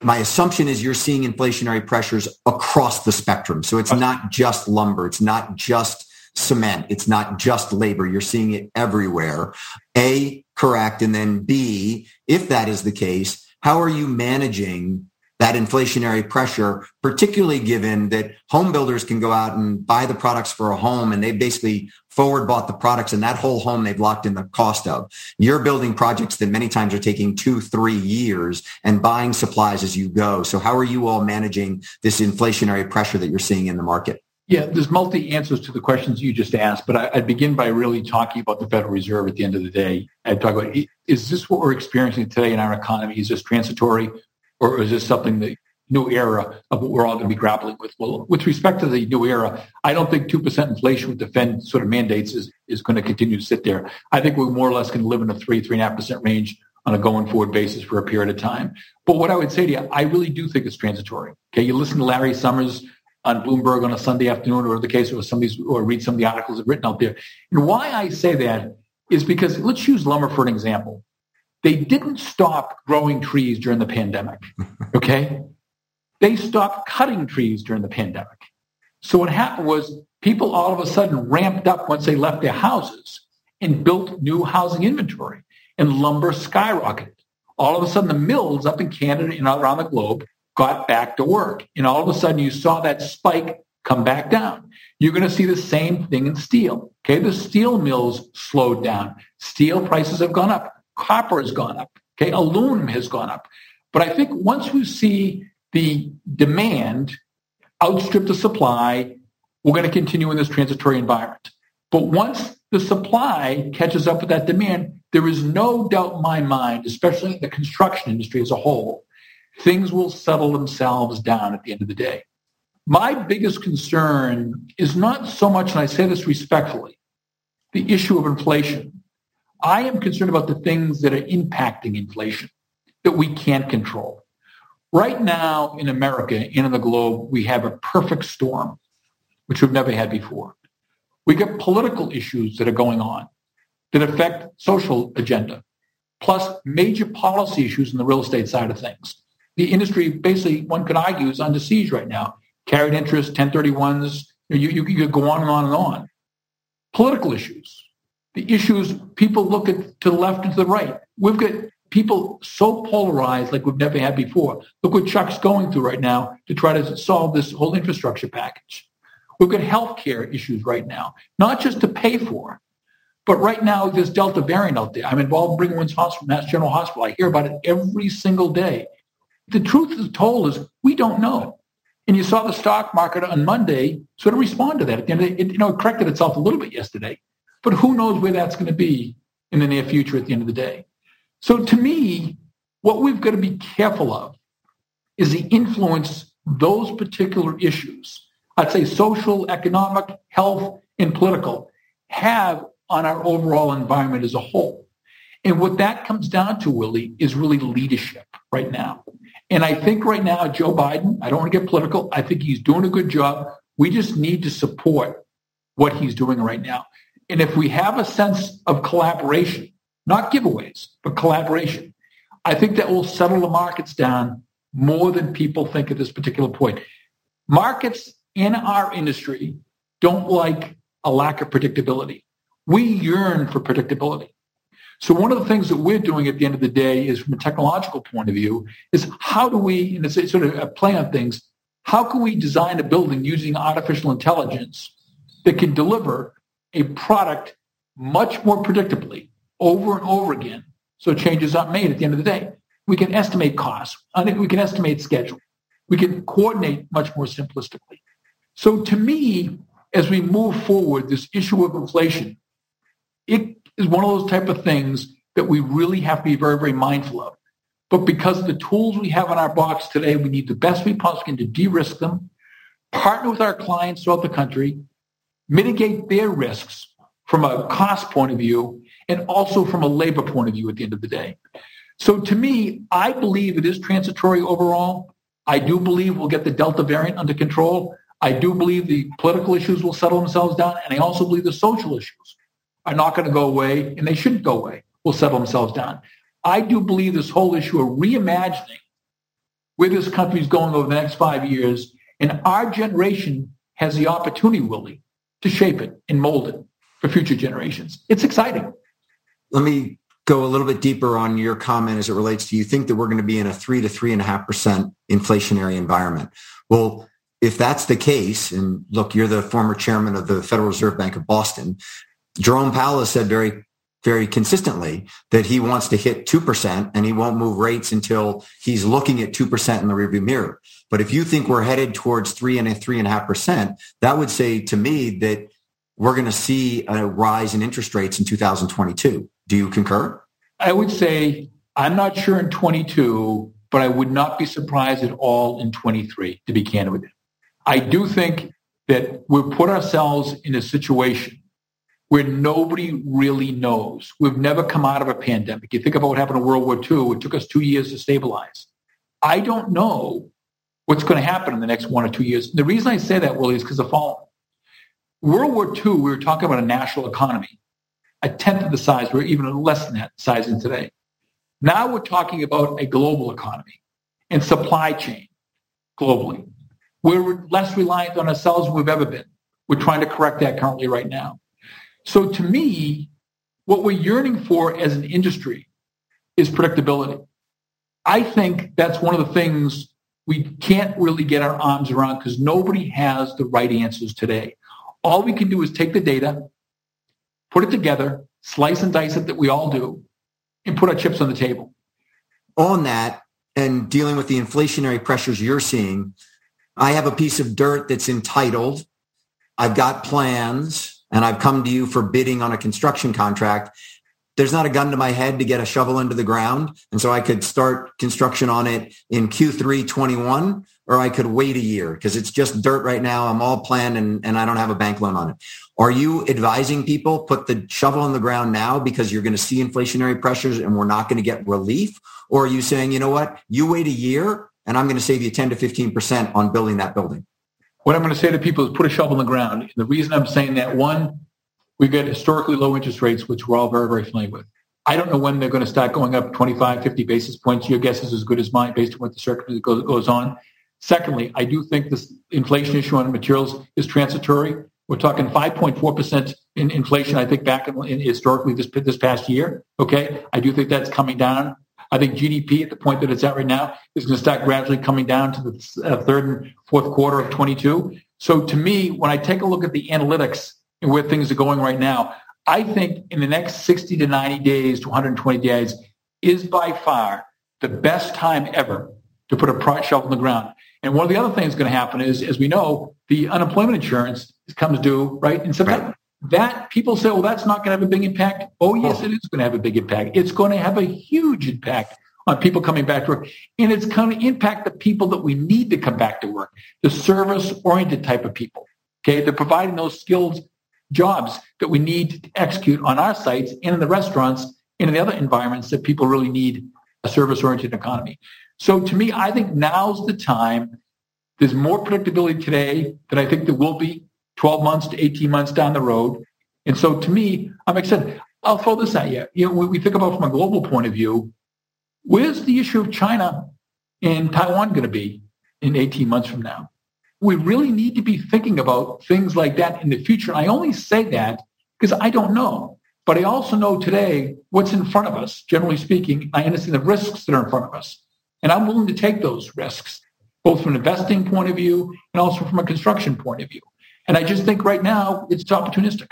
Speaker 2: my assumption is you're seeing inflationary pressures across the spectrum. So it's not just lumber. It's not just cement. It's not just labor. You're seeing it everywhere. A, correct. And then B, if that is the case, how are you managing that inflationary pressure, particularly given that home builders can go out and buy the products for a home and they basically forward bought the products and that whole home they've locked in the cost of. You're building projects that many times are taking two, three years and buying supplies as you go. So how are you all managing this inflationary pressure that you're seeing in the market?
Speaker 3: Yeah, there's multi answers to the questions you just asked, but I, would begin by really talking about the Federal Reserve at the end of the day. I'd talk about, is this what we're experiencing today in our economy? Is this transitory? Or is this something that new era of what we're all going to be grappling with? Well, with respect to the new era, I don't think 2% inflation with the Fed sort of mandates is, is going to continue to sit there. I think we're more or less to live in a 3, 3.5% range on a going forward basis for a period of time. But what I would say to you, I really do think it's transitory. Okay, you listen to Larry Summers on Bloomberg on a Sunday afternoon, or the case of some of these, or read some of the articles that written out there. And why I say that is because let's use lumber for an example. They didn't stop growing trees during the pandemic. Okay. They stopped cutting trees during the pandemic. So what happened was people all of a sudden ramped up once they left their houses and built new housing inventory and lumber skyrocketed. All of a sudden the mills up in Canada and around the globe got back to work. And all of a sudden you saw that spike come back down. You're going to see the same thing in steel. Okay. The steel mills slowed down. Steel prices have gone up. Copper has gone up. Okay. Aluminum has gone up. But I think once we see the demand outstrip the supply, we're going to continue in this transitory environment. But once the supply catches up with that demand, there is no doubt in my mind, especially in the construction industry as a whole, things will settle themselves down at the end of the day. My biggest concern is not so much, and I say this respectfully, the issue of inflation. I am concerned about the things that are impacting inflation that we can't control. Right now in America and in the globe, we have a perfect storm, which we've never had before. We get political issues that are going on that affect social agenda, plus major policy issues in the real estate side of things. The industry, basically, one could argue, is under siege right now. Carried interest, 1031s, you, you, you could go on and on and on. Political issues, the issues people look at to the left and to the right. We've got people so polarized like we've never had before. Look what Chuck's going through right now to try to solve this whole infrastructure package. We've got healthcare issues right now, not just to pay for, but right now there's Delta variant out there. I'm involved in Brigham Hospital, Mass General Hospital. I hear about it every single day. The truth is told is we don't know. And you saw the stock market on Monday sort of respond to that. At the end it, you know, it corrected itself a little bit yesterday, but who knows where that's going to be in the near future at the end of the day. So to me, what we've got to be careful of is the influence those particular issues, I'd say social, economic, health, and political, have on our overall environment as a whole. And what that comes down to, Willy, is really leadership right now. And I think right now, Joe Biden, I don't want to get political. I think he's doing a good job. We just need to support what he's doing right now. And if we have a sense of collaboration, not giveaways, but collaboration. I think that will settle the markets down more than people think at this particular point. Markets in our industry don't like a lack of predictability. We yearn for predictability. So one of the things that we're doing at the end of the day is from a technological point of view is how do we, and it's sort of a play on things, how can we design a building using artificial intelligence that can deliver a product much more predictably over and over again so changes aren't made at the end of the day. We can estimate costs. We can estimate schedule. We can coordinate much more simplistically. So to me, as we move forward, this issue of inflation, it is one of those type of things that we really have to be very, very mindful of. But because the tools we have in our box today, we need the best we possibly can to de-risk them, partner with our clients throughout the country, mitigate their risks from a cost point of view, and also from a labor point of view at the end of the day. So to me, I believe it is transitory overall. I do believe we'll get the Delta variant under control. I do believe the political issues will settle themselves down. And I also believe the social issues are not going to go away and they shouldn't go away, will settle themselves down. I do believe this whole issue of reimagining where this country is going over the next five years and our generation has the opportunity, Willy, to shape it and mold it for future generations. It's exciting
Speaker 2: let me go a little bit deeper on your comment as it relates to you think that we're going to be in a three to three and a half percent inflationary environment. Well, if that's the case, and look, you're the former chairman of the Federal Reserve Bank of Boston, Jerome Powell has said very, very consistently that he wants to hit 2% and he won't move rates until he's looking at 2% in the rearview mirror. But if you think we're headed towards three and a three and a half percent, that would say to me that we're going to see a rise in interest rates in 2022. Do you concur?
Speaker 3: I would say I'm not sure in 22, but I would not be surprised at all in 23, to be candid with you. I do think that we've put ourselves in a situation where nobody really knows. We've never come out of a pandemic. You think about what happened in World War II, it took us two years to stabilize. I don't know what's going to happen in the next one or two years. The reason I say that, Willy, is because of the following. World War II, we were talking about a national economy a tenth of the size. We're even less than that size in today. Now we're talking about a global economy and supply chain globally. We're less reliant on ourselves than we've ever been. We're trying to correct that currently right now. So to me, what we're yearning for as an industry is predictability. I think that's one of the things we can't really get our arms around because nobody has the right answers today. All we can do is take the data, put it together, slice and dice it that we all do, and put our chips on the table.
Speaker 2: On that, and dealing with the inflationary pressures you're seeing, I have a piece of dirt that's entitled. I've got plans and I've come to you for bidding on a construction contract. There's not a gun to my head to get a shovel into the ground. And so I could start construction on it in Q3 21 or I could wait a year because it's just dirt right now. I'm all planned and, and I don't have a bank loan on it. Are you advising people put the shovel in the ground now because you're going to see inflationary pressures and we're not going to get relief? Or are you saying, you know what, you wait a year and I'm going to save you 10 to 15% on building that building?
Speaker 3: What I'm going to say to people is put a shovel in the ground. And the reason I'm saying that, one, we get historically low interest rates, which we're all very, very familiar with. I don't know when they're going to start going up 25, 50 basis points. Your guess is as good as mine based on what the circumstance goes, goes on. Secondly, I do think this inflation issue on materials is transitory. We're talking 5.4% in inflation, I think, back in, in historically this, this past year. Okay. I do think that's coming down. I think GDP at the point that it's at right now is going to start gradually coming down to the uh, third and fourth quarter of 22. So to me, when I take a look at the analytics and where things are going right now, I think in the next 60 to 90 days to 120 days is by far the best time ever to put a product shelf on the ground. And one of the other things going to happen is, as we know, the unemployment insurance comes due right in September. Right. That people say, well, that's not going to have a big impact. Oh, yes, oh. it is going to have a big impact. It's going to have a huge impact on people coming back to work. And it's going to impact the people that we need to come back to work, the service oriented type of people. Okay. They're providing those skilled jobs that we need to execute on our sites and in the restaurants and in the other environments that people really need a service oriented economy. So to me, I think now's the time. There's more predictability today than I think there will be 12 months to 18 months down the road. And so to me, I'm excited. I'll throw this at you. You know, we think about from a global point of view, where's the issue of China and Taiwan going to be in 18 months from now? We really need to be thinking about things like that in the future. And I only say that because I don't know. But I also know today what's in front of us, generally speaking. I understand the risks that are in front of us. And I'm willing to take those risks, both from an investing point of view and also from a construction point of view. And I just think right now it's opportunistic.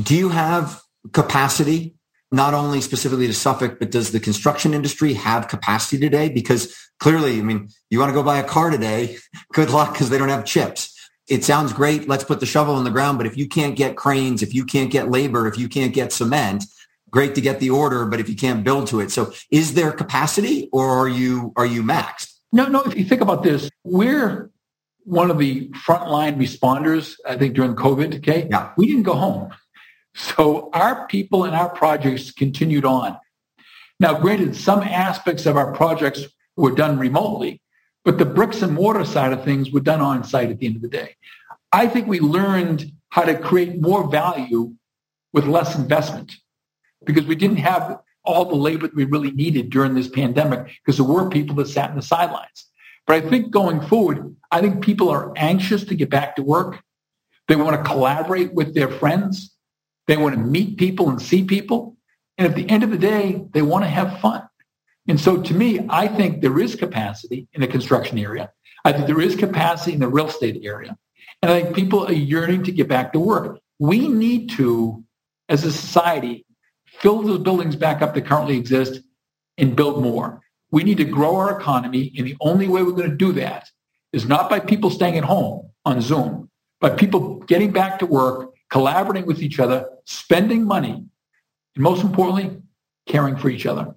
Speaker 2: Do you have capacity, not only specifically to Suffolk, but does the construction industry have capacity today? Because clearly, I mean, you want to go buy a car today, good luck because they don't have chips. It sounds great. Let's put the shovel in the ground. But if you can't get cranes, if you can't get labor, if you can't get cement, great to get the order, but if you can't build to it. So is there capacity or are you are you maxed?
Speaker 3: No, no, if you think about this, we're one of the frontline responders, I think, during COVID. Okay.
Speaker 2: Yeah.
Speaker 3: We didn't go home. So our people and our projects continued on. Now, granted, some aspects of our projects were done remotely, but the bricks and mortar side of things were done on site at the end of the day. I think we learned how to create more value with less investment because we didn't have all the labor that we really needed during this pandemic because there were people that sat in the sidelines. But I think going forward, I think people are anxious to get back to work. They want to collaborate with their friends. They want to meet people and see people. And at the end of the day, they want to have fun. And so to me, I think there is capacity in the construction area. I think there is capacity in the real estate area. And I think people are yearning to get back to work. We need to, as a society, fill those buildings back up that currently exist and build more. We need to grow our economy. And the only way we're going to do that is not by people staying at home on Zoom, but people getting back to work, collaborating with each other, spending money, and most importantly, caring for each other.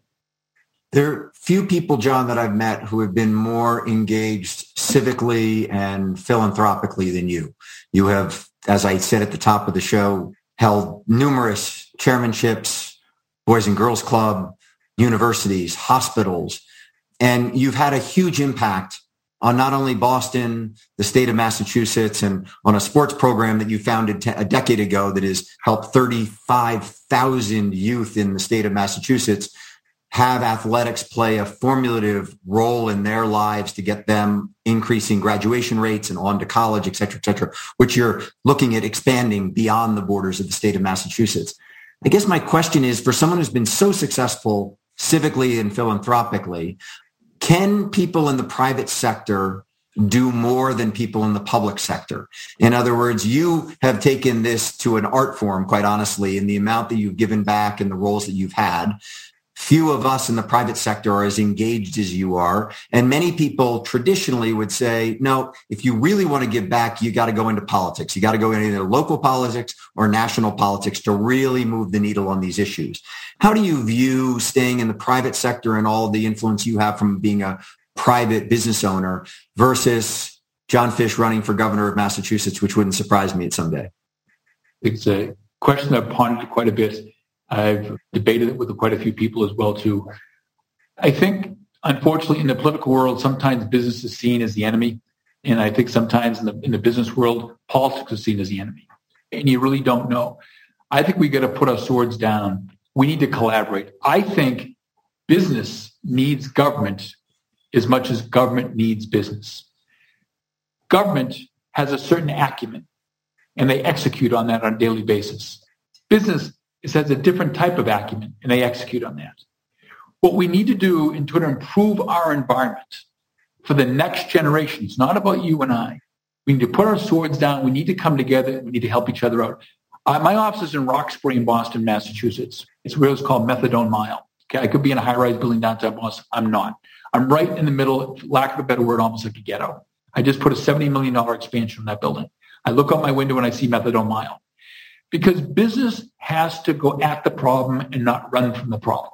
Speaker 2: There are few people, John, that I've met who have been more engaged civically and philanthropically than you. You have, as I said at the top of the show, held numerous chairmanships, Boys and Girls Club, universities, hospitals. And you've had a huge impact on not only Boston, the state of Massachusetts, and on a sports program that you founded a decade ago that has helped 35,000 youth in the state of Massachusetts have athletics play a formulative role in their lives to get them increasing graduation rates and on to college, et cetera, et cetera, which you're looking at expanding beyond the borders of the state of Massachusetts. I guess my question is for someone who's been so successful civically and philanthropically, can people in the private sector do more than people in the public sector? In other words, you have taken this to an art form, quite honestly, in the amount that you've given back and the roles that you've had. few of us in the private sector are as engaged as you are. And many people traditionally would say, no, if you really want to give back, you got to go into politics. You got to go into either local politics or national politics to really move the needle on these issues. How do you view staying in the private sector and all the influence you have from being a private business owner versus John Fish running for governor of Massachusetts, which wouldn't surprise me at someday?
Speaker 3: It's a question I've pondered quite a bit. I've debated it with quite a few people as well too. I think, unfortunately, in the political world, sometimes business is seen as the enemy, and I think sometimes in the in the business world, politics is seen as the enemy, and you really don't know. I think we got to put our swords down. We need to collaborate. I think business needs government as much as government needs business. Government has a certain acumen, and they execute on that on a daily basis. Business has a different type of acumen, and they execute on that. What we need to do in order to improve our environment for the next generation, it's not about you and I. We need to put our swords down. We need to come together. We need to help each other out. Uh, my office is in Roxbury in Boston, Massachusetts. It's where it's called Methadone Mile. Okay, I could be in a high-rise building downtown Boston. I'm not. I'm right in the middle, lack of a better word, almost like a ghetto. I just put a $70 million expansion on that building. I look out my window and I see Methadone Mile because business has to go at the problem and not run from the problem.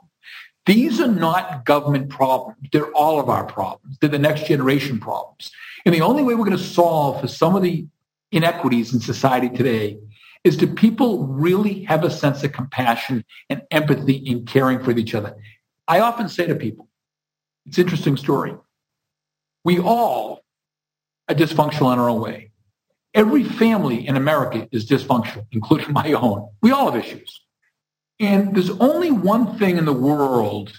Speaker 3: These are not government problems. They're all of our problems. They're the next generation problems. And the only way we're going to solve for some of the inequities in society today is do people really have a sense of compassion and empathy in caring for each other? I often say to people, it's an interesting story. We all are dysfunctional in our own way. Every family in America is dysfunctional, including my own. We all have issues. And there's only one thing in the world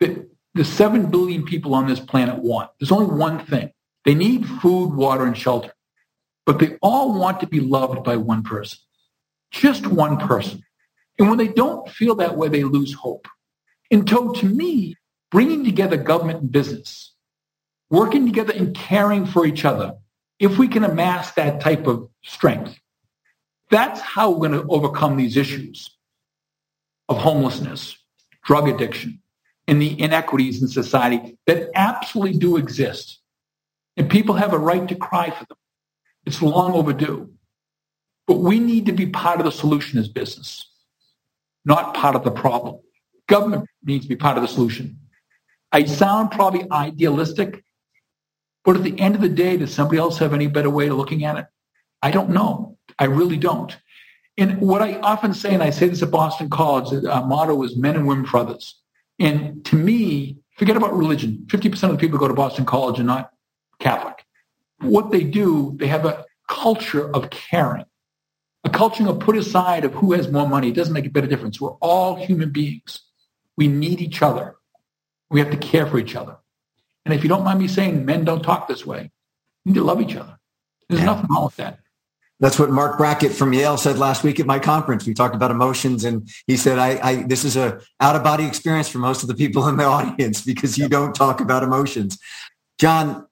Speaker 3: that the 7 billion people on this planet want. There's only one thing. They need food, water, and shelter. But they all want to be loved by one person, just one person. And when they don't feel that way, they lose hope. And so to me, bringing together government and business, working together and caring for each other if we can amass that type of strength, that's how we're going to overcome these issues of homelessness, drug addiction, and the inequities in society that absolutely do exist. And people have a right to cry for them. It's long overdue. But we need to be part of the solution as business, not part of the problem. Government needs to be part of the solution. I sound probably idealistic, but at the end of the day, does somebody else have any better way of looking at it? I don't know. I really don't. And what I often say, and I say this at Boston College, our motto is men and women for others. And to me, forget about religion. 50% of the people who go to Boston College are not Catholic. What they do, they have a culture of caring, a culture of put aside of who has more money. It doesn't make a bit of difference. We're all human beings. We need each other. We have to care for each other. And if you don't mind me saying, men don't talk this way. You need to love each other. There's yeah. nothing wrong with that.
Speaker 2: That's what Marc Brackett from Yale said last week at my conference. We talked about emotions, and he said, I, I, "This is a out of body experience for most of the people in the audience because you don't talk about emotions." John,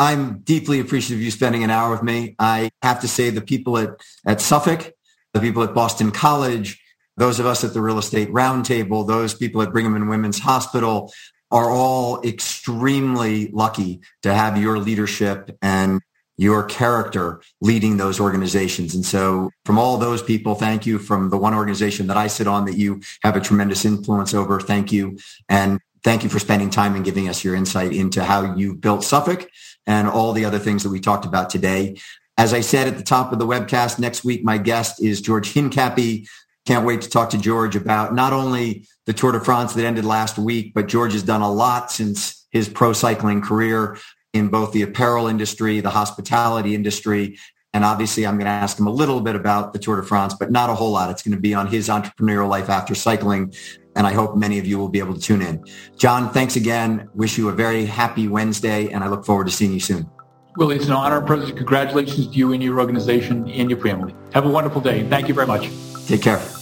Speaker 2: I'm deeply appreciative of you spending an hour with me. I have to say, the people at at Suffolk, the people at Boston College, those of us at the Real Estate Roundtable, those people at Brigham and Women's Hospital, are all extremely lucky to have your leadership and your character leading those organizations. And so from all those people, thank you. From the one organization that I sit on that you have a tremendous influence over, thank you. And thank you for spending time and giving us your insight into how you built Suffolk and all the other things that we talked about today. As I said at the top of the webcast, next week, my guest is George Hincapie. Can't wait to talk to George about not only the Tour de France that ended last week, but George has done a lot since his pro cycling career in both the apparel industry, the hospitality industry. And obviously, I'm going to ask him a little bit about the Tour de France, but not a whole lot. It's going to be on his entrepreneurial life after cycling. And I hope many of you will be able to tune in. John, thanks again. Wish you a very happy Wednesday, and I look forward to seeing you soon.
Speaker 3: Willy, it's an honor and privilege. Congratulations to you and your organization and your family. Have a wonderful day. Thank you very much.
Speaker 2: Take care.